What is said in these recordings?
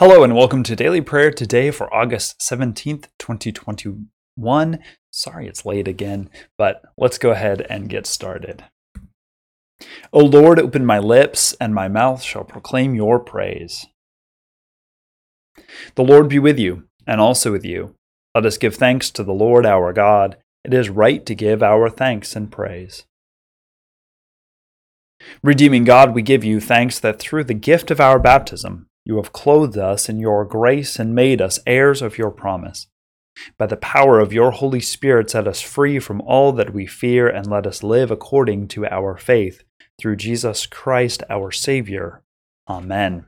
Hello and welcome to Daily Prayer today for August 17th, 2021. Sorry it's late again, but let's go ahead and get started. O Lord, open my lips, and my mouth shall proclaim your praise. The Lord be with you, and also with you. Let us give thanks to the Lord our God. It is right to give our thanks and praise. Redeeming God, we give you thanks that through the gift of our baptism, you have clothed us in your grace and made us heirs of your promise. By the power of your Holy Spirit, set us free from all that we fear and let us live according to our faith. Through Jesus Christ, our Savior. Amen.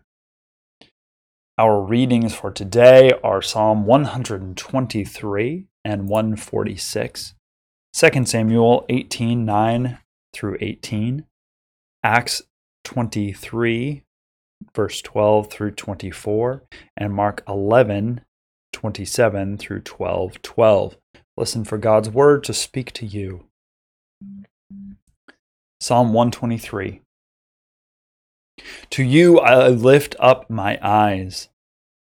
Our readings for today are Psalm 123 and 146, 2 Samuel 18 9 through 18, Acts 23 verse 12 through 24, and Mark 11, 27 through 12, 12. Listen for God's word to speak to you. Psalm 123. To you I lift up my eyes,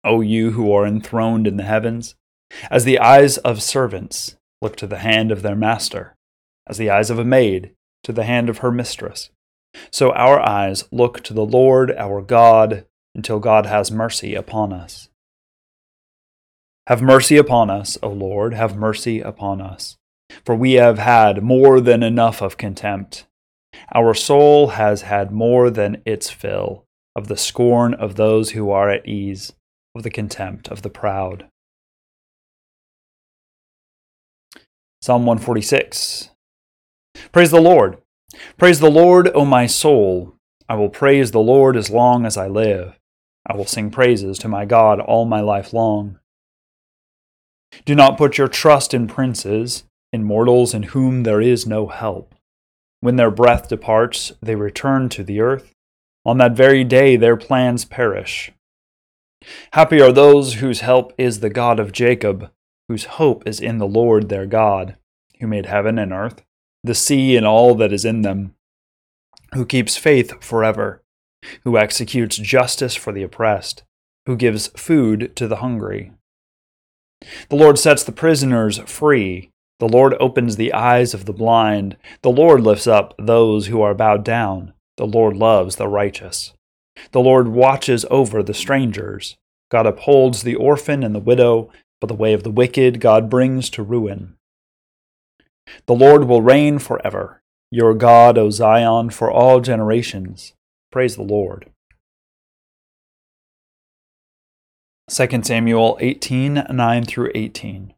O you who are enthroned in the heavens, as the eyes of servants look to the hand of their master, as the eyes of a maid to the hand of her mistress so our eyes look to the Lord our God until God has mercy upon us. Have mercy upon us, O Lord, have mercy upon us. For we have had more than enough of contempt. Our soul has had more than its fill of the scorn of those who are at ease, of the contempt of the proud. Psalm 146 Praise the Lord. Praise the Lord, O my soul. I will praise the Lord as long as I live. I will sing praises to my God all my life long. Do not put your trust in princes, in mortals in whom there is no help. When their breath departs, they return to the earth. On that very day, their plans perish. Happy are those whose help is the God of Jacob, whose hope is in the Lord their God, who made heaven and earth the sea and all that is in them, who keeps faith forever, who executes justice for the oppressed, who gives food to the hungry. The Lord sets the prisoners free. The Lord opens the eyes of the blind. The Lord lifts up those who are bowed down. The Lord loves the righteous. The Lord watches over the strangers. God upholds the orphan and the widow, but the way of the wicked God brings to ruin. The Lord will reign forever. Your God, O Zion, for all generations. Praise the Lord. 2 Samuel 18 9 through 18.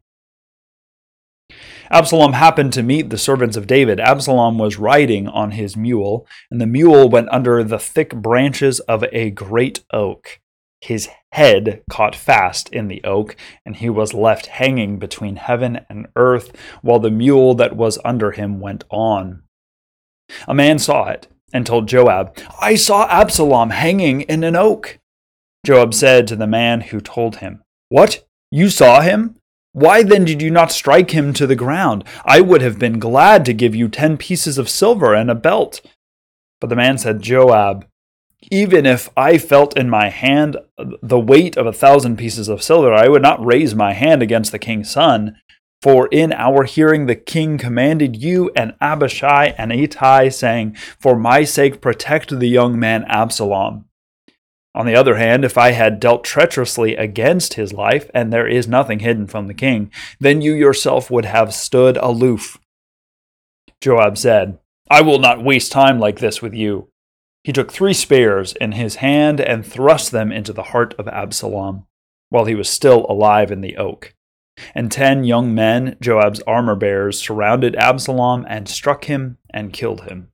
Absalom happened to meet the servants of David. Absalom was riding on his mule, and the mule went under the thick branches of a great oak. His head caught fast in the oak, and he was left hanging between heaven and earth, while the mule that was under him went on. A man saw it and told Joab, I saw Absalom hanging in an oak. Joab said to the man who told him, What? You saw him? Why then did you not strike him to the ground? I would have been glad to give you ten pieces of silver and a belt. But the man said, Joab, even if I felt in my hand the weight of a thousand pieces of silver, I would not raise my hand against the king's son. For in our hearing the king commanded you and Abishai and Ittai, saying, For my sake protect the young man Absalom. On the other hand, if I had dealt treacherously against his life, and there is nothing hidden from the king, then you yourself would have stood aloof. Joab said, I will not waste time like this with you. He took three spears in his hand and thrust them into the heart of Absalom, while he was still alive in the oak. And ten young men, Joab's armor bearers, surrounded Absalom and struck him and killed him.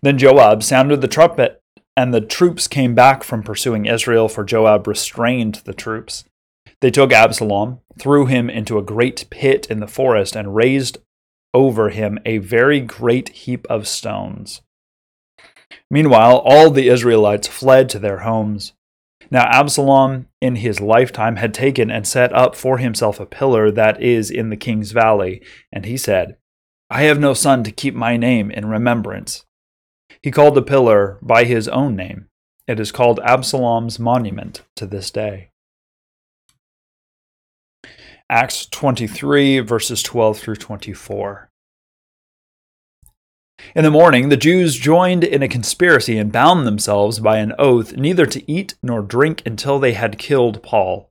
Then Joab sounded the trumpet, and the troops came back from pursuing Israel, for Joab restrained the troops. They took Absalom, threw him into a great pit in the forest, and raised over him a very great heap of stones. Meanwhile, all the Israelites fled to their homes. Now Absalom in his lifetime had taken and set up for himself a pillar that is in the king's valley, and he said, I have no son to keep my name in remembrance. He called the pillar by his own name. It is called Absalom's monument to this day. Acts 23, verses 12 through 24. In the morning, the Jews joined in a conspiracy and bound themselves by an oath neither to eat nor drink until they had killed Paul.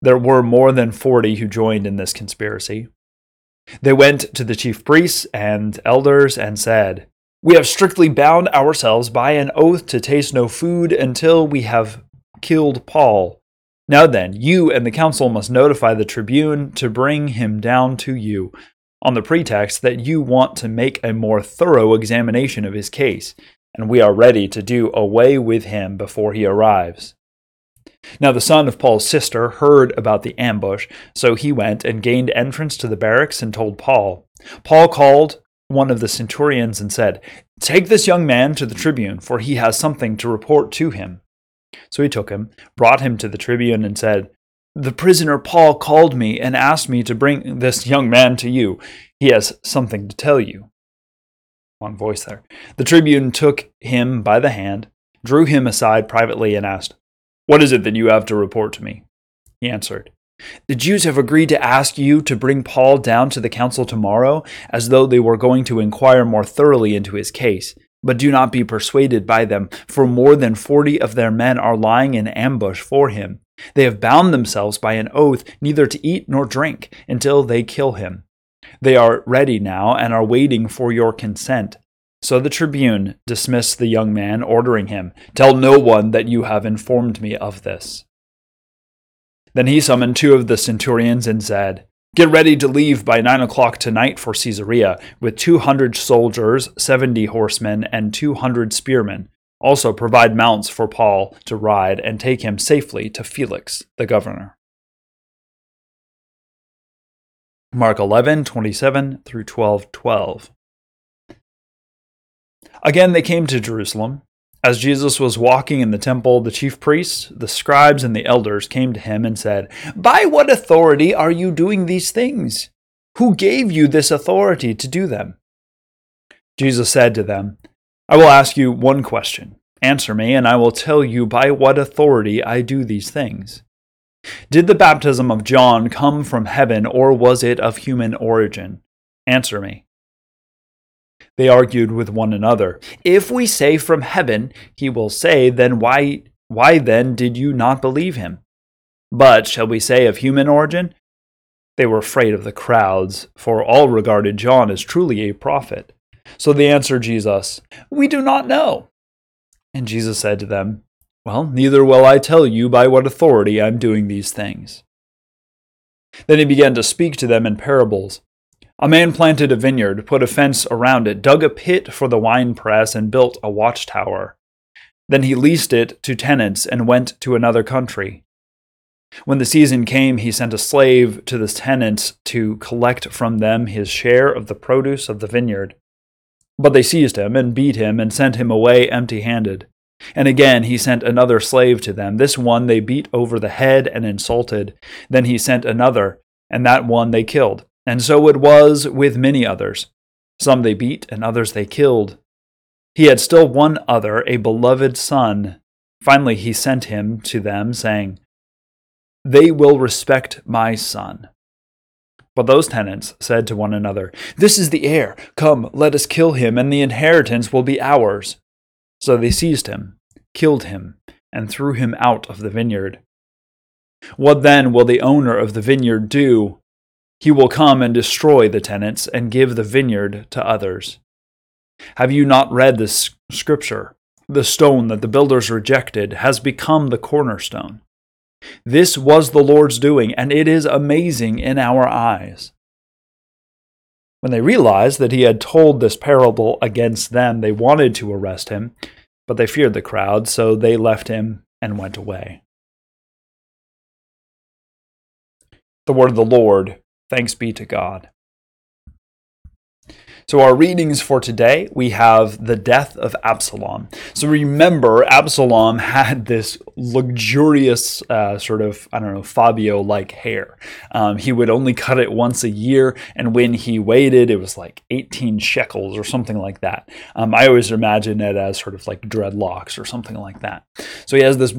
There were more than forty who joined in this conspiracy. They went to the chief priests and elders and said, We have strictly bound ourselves by an oath to taste no food until we have killed Paul. Now then, you and the council must notify the tribune to bring him down to you, on the pretext that you want to make a more thorough examination of his case, and we are ready to do away with him before he arrives. Now the son of Paul's sister heard about the ambush, so he went and gained entrance to the barracks and told Paul. Paul called one of the centurions and said, Take this young man to the tribune, for he has something to report to him. So he took him, brought him to the tribune, and said, The prisoner Paul called me and asked me to bring this young man to you. He has something to tell you. One voice there. The tribune took him by the hand, drew him aside privately, and asked, what is it that you have to report to me? He answered, The Jews have agreed to ask you to bring Paul down to the council tomorrow, as though they were going to inquire more thoroughly into his case. But do not be persuaded by them, for more than forty of their men are lying in ambush for him. They have bound themselves by an oath neither to eat nor drink until they kill him. They are ready now and are waiting for your consent. So the tribune dismissed the young man, ordering him, Tell no one that you have informed me of this. Then he summoned two of the centurions and said, Get ready to leave by nine o'clock tonight for Caesarea, with two hundred soldiers, seventy horsemen, and two hundred spearmen. Also provide mounts for Paul to ride and take him safely to Felix, the governor. Mark 11, 27 through 12, 12. Again, they came to Jerusalem. As Jesus was walking in the temple, the chief priests, the scribes, and the elders came to him and said, By what authority are you doing these things? Who gave you this authority to do them? Jesus said to them, I will ask you one question. Answer me, and I will tell you by what authority I do these things. Did the baptism of John come from heaven, or was it of human origin? Answer me. They argued with one another. If we say from heaven, he will say, then why, why then did you not believe him? But shall we say of human origin? They were afraid of the crowds, for all regarded John as truly a prophet. So they answered Jesus, We do not know. And Jesus said to them, Well, neither will I tell you by what authority I am doing these things. Then he began to speak to them in parables. A man planted a vineyard, put a fence around it, dug a pit for the winepress, and built a watchtower. Then he leased it to tenants and went to another country. When the season came, he sent a slave to the tenants to collect from them his share of the produce of the vineyard. But they seized him and beat him and sent him away empty handed. And again he sent another slave to them. This one they beat over the head and insulted. Then he sent another, and that one they killed. And so it was with many others. Some they beat, and others they killed. He had still one other, a beloved son. Finally, he sent him to them, saying, They will respect my son. But those tenants said to one another, This is the heir. Come, let us kill him, and the inheritance will be ours. So they seized him, killed him, and threw him out of the vineyard. What then will the owner of the vineyard do he will come and destroy the tenants and give the vineyard to others. Have you not read this scripture? The stone that the builders rejected has become the cornerstone. This was the Lord's doing, and it is amazing in our eyes. When they realized that he had told this parable against them, they wanted to arrest him, but they feared the crowd, so they left him and went away. The word of the Lord. Thanks be to God. So, our readings for today, we have the death of Absalom. So, remember, Absalom had this luxurious uh, sort of, I don't know, Fabio like hair. Um, he would only cut it once a year, and when he waited, it was like 18 shekels or something like that. Um, I always imagine it as sort of like dreadlocks or something like that. So, he has this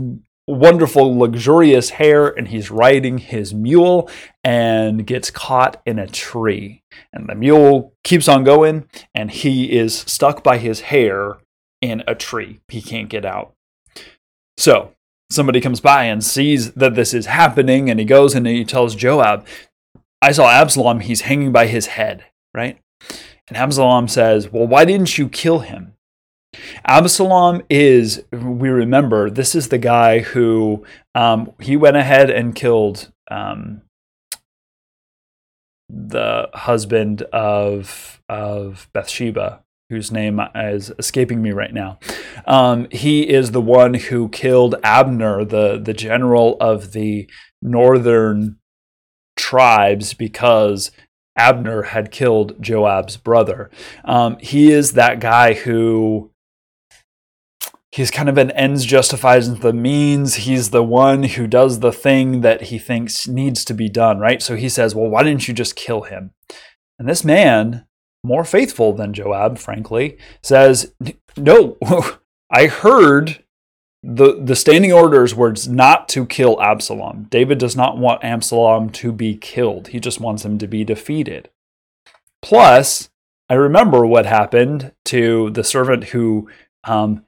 wonderful, luxurious hair, and he's riding his mule and gets caught in a tree. And the mule keeps on going, and he is stuck by his hair in a tree. He can't get out. So somebody comes by and sees that this is happening, and he goes and he tells Joab, I saw Absalom, he's hanging by his head, right? And Absalom says, Well, why didn't you kill him? Absalom is, we remember, this is the guy who um, he went ahead and killed um, the husband of of Bathsheba, whose name is escaping me right now. Um, he is the one who killed Abner, the the general of the northern tribes, because Abner had killed Joab's brother. Um, he is that guy who he's kind of an ends justifies the means. He's the one who does the thing that he thinks needs to be done, right? So he says, Well, why didn't you just kill him? And this man, more faithful than Joab, frankly, says, No, I heard the, the standing orders were not to kill Absalom. David does not want Absalom to be killed, he just wants him to be defeated. Plus, I remember what happened to the servant who um,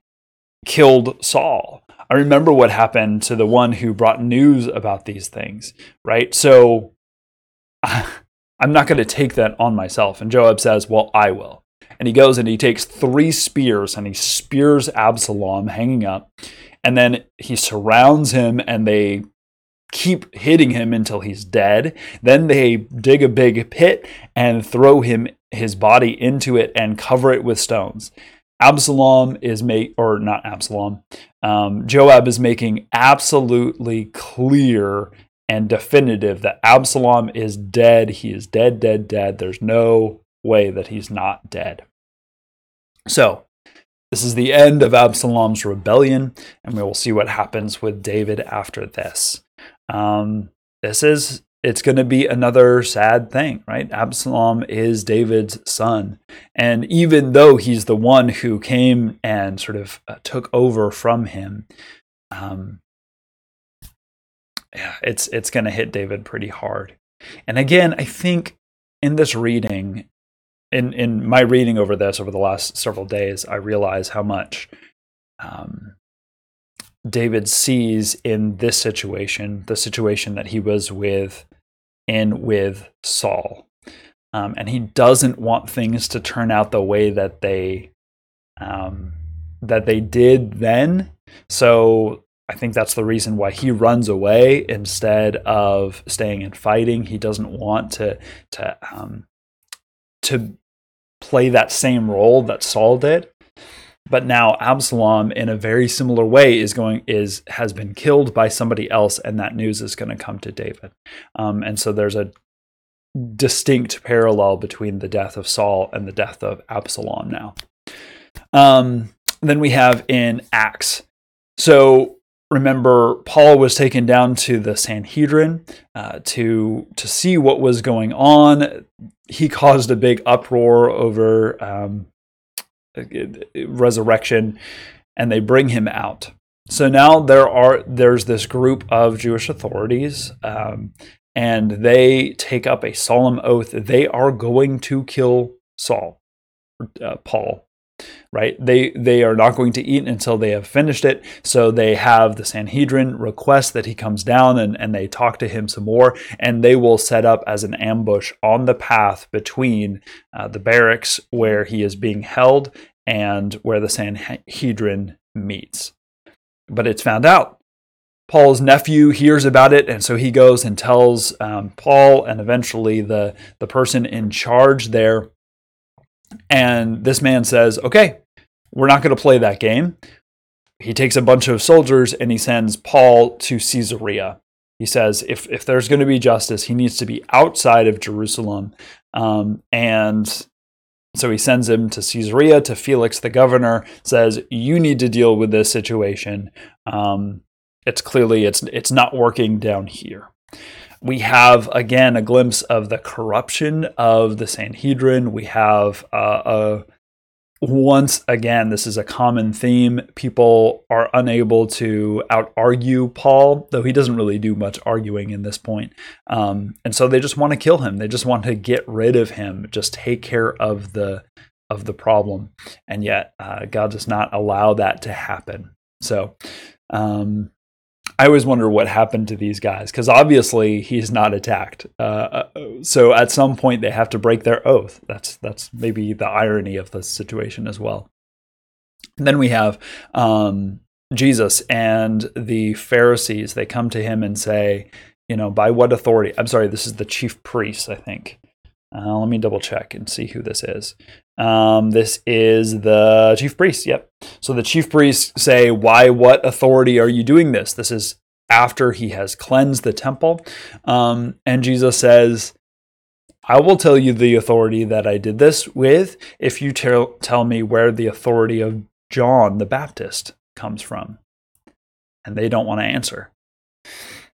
killed Saul. I remember what happened to the one who brought news about these things, right? So I'm not going to take that on myself. And Joab says, Well, I will. And he goes and he takes three spears and he spears Absalom hanging up. And then he surrounds him and they keep hitting him until he's dead. Then they dig a big pit and throw him his body into it and cover it with stones. Absalom is make or not Absalom. Um, Joab is making absolutely clear and definitive that Absalom is dead. He is dead, dead, dead. There's no way that he's not dead. So, this is the end of Absalom's rebellion, and we will see what happens with David after this. Um, this is it's going to be another sad thing, right? Absalom is David's son. And even though he's the one who came and sort of uh, took over from him, um, yeah, it's it's going to hit David pretty hard. And again, I think in this reading, in in my reading over this over the last several days, I realize how much David sees in this situation, the situation that he was with in with Saul. Um, and he doesn't want things to turn out the way that they um, that they did then. So I think that's the reason why he runs away instead of staying and fighting. He doesn't want to to um, to play that same role that Saul did. But now Absalom, in a very similar way, is going is has been killed by somebody else, and that news is going to come to David. Um, and so there's a distinct parallel between the death of Saul and the death of Absalom. Now, um, then we have in Acts. So remember, Paul was taken down to the Sanhedrin uh, to to see what was going on. He caused a big uproar over. Um, resurrection, and they bring him out. So now there are there's this group of Jewish authorities, um, and they take up a solemn oath. They are going to kill Saul, uh, Paul, right? They they are not going to eat until they have finished it. So they have the Sanhedrin request that he comes down and, and they talk to him some more, and they will set up as an ambush on the path between uh, the barracks where he is being held and where the Sanhedrin meets. But it's found out. Paul's nephew hears about it, and so he goes and tells um, Paul and eventually the, the person in charge there and this man says, okay, we're not going to play that game. He takes a bunch of soldiers and he sends Paul to Caesarea. He says, if, if there's going to be justice, he needs to be outside of Jerusalem. Um, and So he sends him to Caesarea to Felix, the governor, says, You need to deal with this situation. Um, it's clearly it's it's not working down here. We have again a glimpse of the corruption of the Sanhedrin. We have uh, a once again, this is a common theme. People are unable to out argue Paul, though he doesn't really do much arguing in this point. Um, and so they just want to kill him. They just want to get rid of him, just take care of the of the problem. And yet, uh, God does not allow that to happen. So, um, I always wonder what happened to these guys because obviously he's not attacked. Uh, uh, so at some point they have to break their oath. That's that's maybe the irony of the situation as well. And then we have um, Jesus and the Pharisees. They come to him and say, you know, by what authority? I'm sorry, this is the chief priests, I think. Uh, let me double check and see who this is. Um, this is the chief priest. Yep. So the chief priests say, Why, what authority are you doing this? This is after he has cleansed the temple. Um, and Jesus says, I will tell you the authority that I did this with if you tell, tell me where the authority of John the Baptist comes from. And they don't want to answer.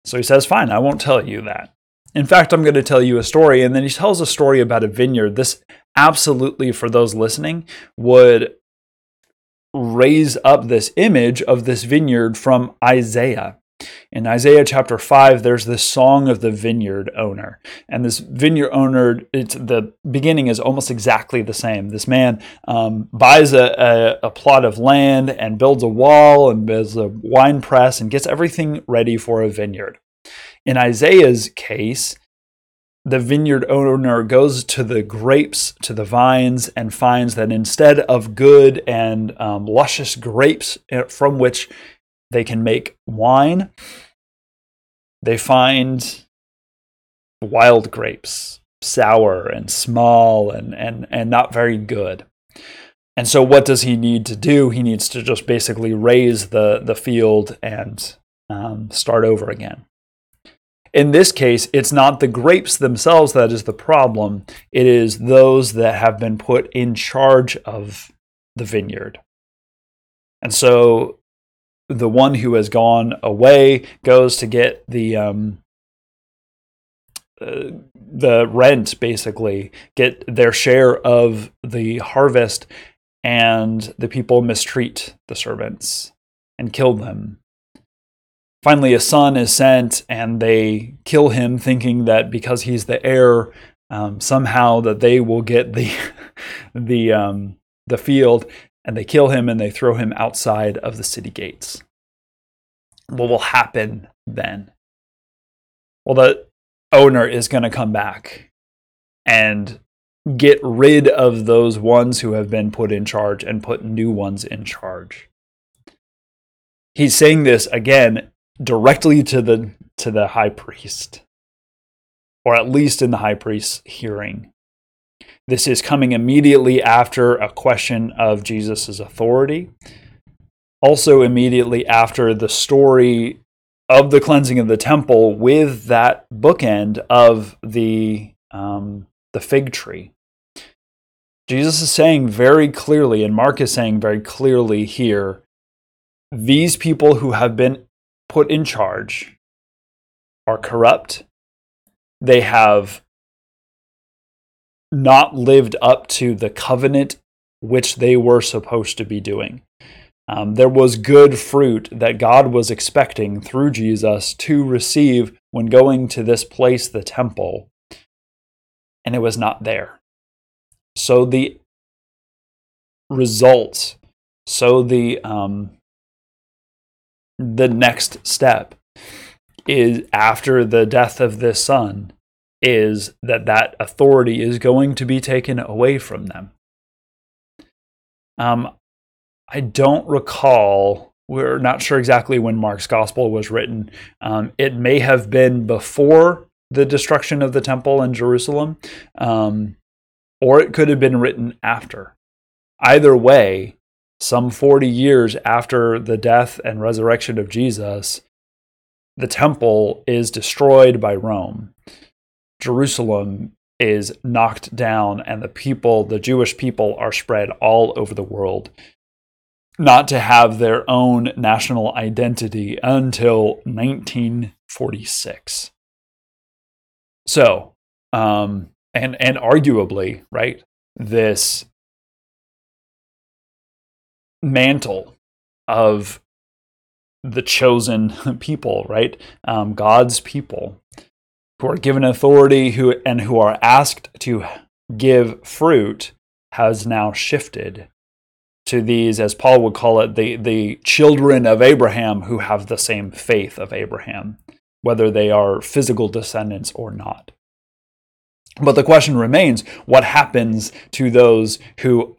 So he says, Fine, I won't tell you that. In fact, I'm going to tell you a story. And then he tells a story about a vineyard. This absolutely, for those listening, would raise up this image of this vineyard from Isaiah. In Isaiah chapter 5, there's this song of the vineyard owner. And this vineyard owner, it's, the beginning is almost exactly the same. This man um, buys a, a, a plot of land and builds a wall and builds a wine press and gets everything ready for a vineyard. In Isaiah's case, the vineyard owner goes to the grapes, to the vines, and finds that instead of good and um, luscious grapes eh, from which they can make wine, they find wild grapes, sour and small and, and, and not very good. And so, what does he need to do? He needs to just basically raze the, the field and um, start over again. In this case, it's not the grapes themselves that is the problem, it is those that have been put in charge of the vineyard. And so the one who has gone away goes to get the um, uh, the rent basically get their share of the harvest and the people mistreat the servants and kill them Finally, a son is sent, and they kill him, thinking that because he's the heir, um, somehow that they will get the the um, the field, and they kill him and they throw him outside of the city gates. What will happen then? Well, the owner is going to come back and get rid of those ones who have been put in charge and put new ones in charge. He's saying this again directly to the to the high priest or at least in the high priest's hearing. This is coming immediately after a question of jesus' authority also immediately after the story of the cleansing of the temple with that bookend of the um, the fig tree. Jesus is saying very clearly and mark is saying very clearly here these people who have been put in charge are corrupt. They have not lived up to the covenant which they were supposed to be doing. Um, there was good fruit that God was expecting through Jesus to receive when going to this place, the temple, and it was not there. So the results, so the um, the next step is after the death of this son is that that authority is going to be taken away from them. Um, I don't recall. We're not sure exactly when Mark's gospel was written. Um, it may have been before the destruction of the temple in Jerusalem, um, or it could have been written after. Either way, some 40 years after the death and resurrection of Jesus, the temple is destroyed by Rome. Jerusalem is knocked down and the people, the Jewish people, are spread all over the world, not to have their own national identity until 1946. So, um, and and arguably, right, this mantle of the chosen people, right, um, God's people, who are given authority, who and who are asked to give fruit, has now shifted to these, as Paul would call it, the the children of Abraham who have the same faith of Abraham whether they are physical descendants or not. But the question remains what happens to those who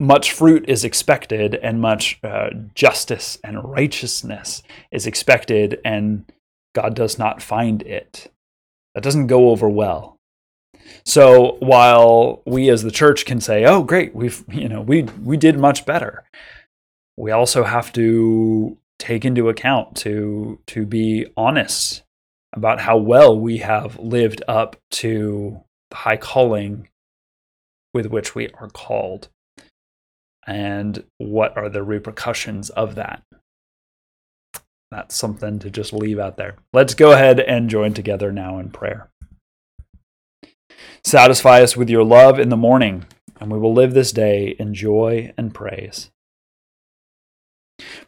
much fruit is expected and much uh, justice and righteousness is expected and God does not find it? That doesn't go over well. So while we as the church can say, "Oh, great, we've you know we we did much better," we also have to take into account to to be honest about how well we have lived up to the high calling with which we are called and what are the repercussions of that? That's something to just leave out there. Let's go ahead and join together now in prayer. Satisfy us with your love in the morning and we will live this day in joy and praise.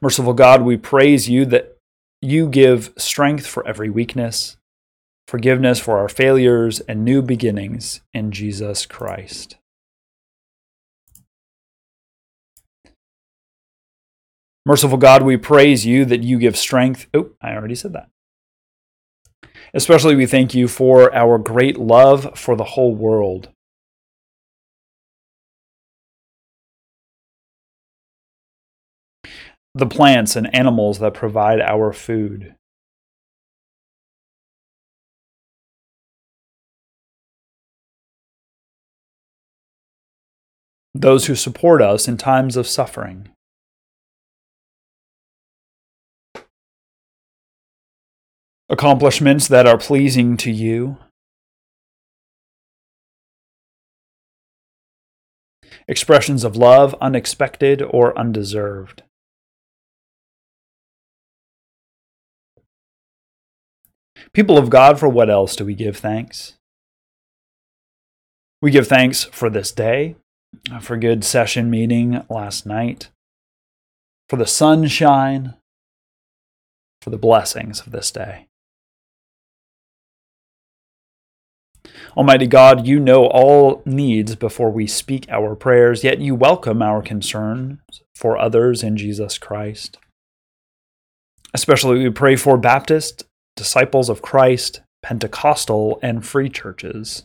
Merciful God, we praise you that you give strength for every weakness, forgiveness for our failures, and new beginnings in Jesus Christ. Merciful God, we praise you that you give strength. Oh, I already said that. Especially, we thank you for our great love for the whole world. the plants and animals that provide our food. Those who support us in times of suffering. Accomplishments that are pleasing to you. Expressions of love, unexpected or undeserved. People of God, for what else do we give thanks? We give thanks for this day, for good session meeting last night, for the sunshine, for the blessings of this day. Almighty God, you know all needs before we speak our prayers, yet you welcome our concerns for others in Jesus Christ. Especially we pray for Baptist Disciples of Christ, Pentecostal, and free churches.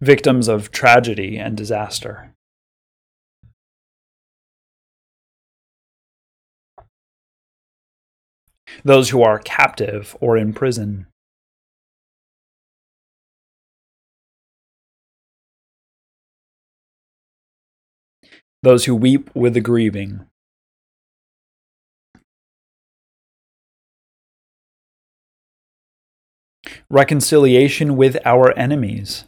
Victims of tragedy and disaster. Those who are captive or in prison. those who weep with the grieving. Reconciliation with our enemies.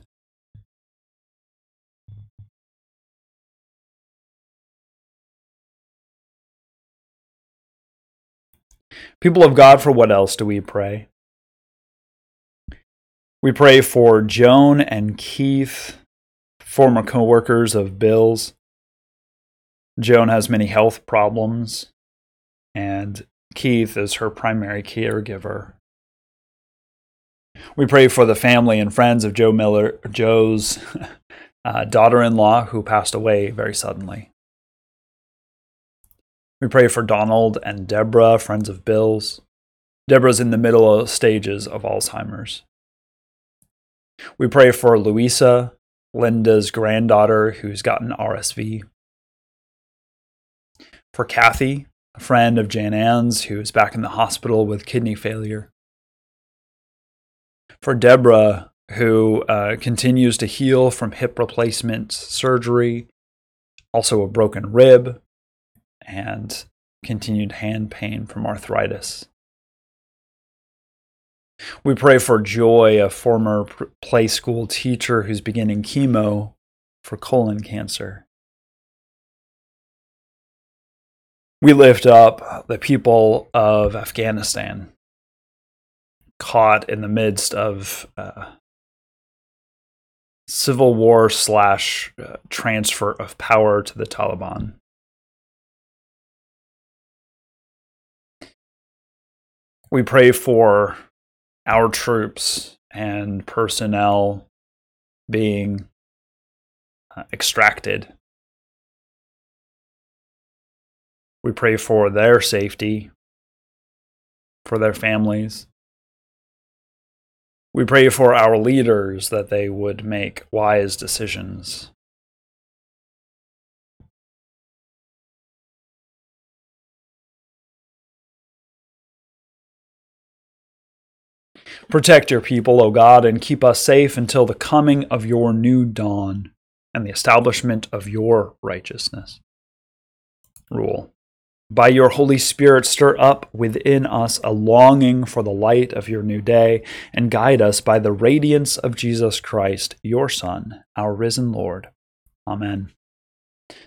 People of God, for what else do we pray? We pray for Joan and Keith, former co workers of Bill's. Joan has many health problems, and Keith is her primary caregiver. We pray for the family and friends of Joe Miller, Joe's uh, daughter in law, who passed away very suddenly. We pray for Donald and Deborah, friends of Bill's. Deborah's in the middle stages of Alzheimer's. We pray for Louisa, Linda's granddaughter, who's gotten RSV for Kathy, a friend of Jan Ann's who is back in the hospital with kidney failure. For Deborah, who uh, continues to heal from hip replacement surgery, also a broken rib, and continued hand pain from arthritis. We pray for Joy, a former play school teacher who's beginning chemo for colon cancer. We lift up the people of Afghanistan caught in the midst of uh, civil war slash uh, transfer of power to the Taliban. We pray for our troops and personnel being uh, extracted. We pray for their safety, for their families. We pray for our leaders that they would make wise decisions. Protect your people, O God, and keep us safe until the coming of your new dawn and the establishment of your righteousness. Rule. By your Holy Spirit, stir up within us a longing for the light of your new day, and guide us by the radiance of Jesus Christ, your Son, our risen Lord. Amen.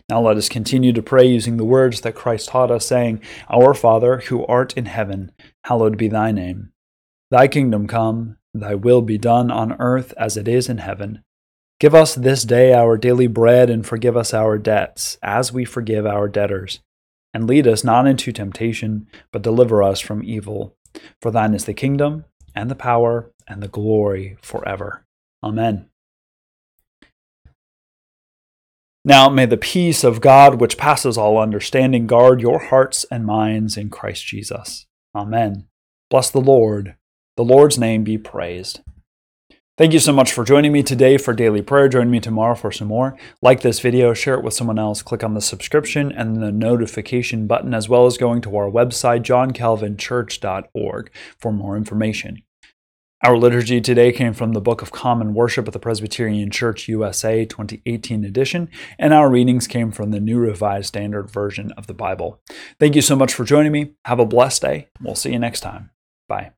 Now let us continue to pray using the words that Christ taught us, saying, Our Father, who art in heaven, hallowed be thy name. Thy kingdom come, thy will be done on earth as it is in heaven. Give us this day our daily bread, and forgive us our debts, as we forgive our debtors and lead us not into temptation, but deliver us from evil. For thine is the kingdom, and the power, and the glory forever. Amen. Now may the peace of God, which passes all understanding, guard your hearts and minds in Christ Jesus. Amen. Bless the Lord. The Lord's name be praised. Thank you so much for joining me today for daily prayer. Join me tomorrow for some more. Like this video, share it with someone else, click on the subscription and the notification button, as well as going to our website, johncalvinchurch.org, for more information. Our liturgy today came from the Book of Common Worship of the Presbyterian Church USA 2018 edition, and our readings came from the New Revised Standard Version of the Bible. Thank you so much for joining me. Have a blessed day. We'll see you next time. Bye.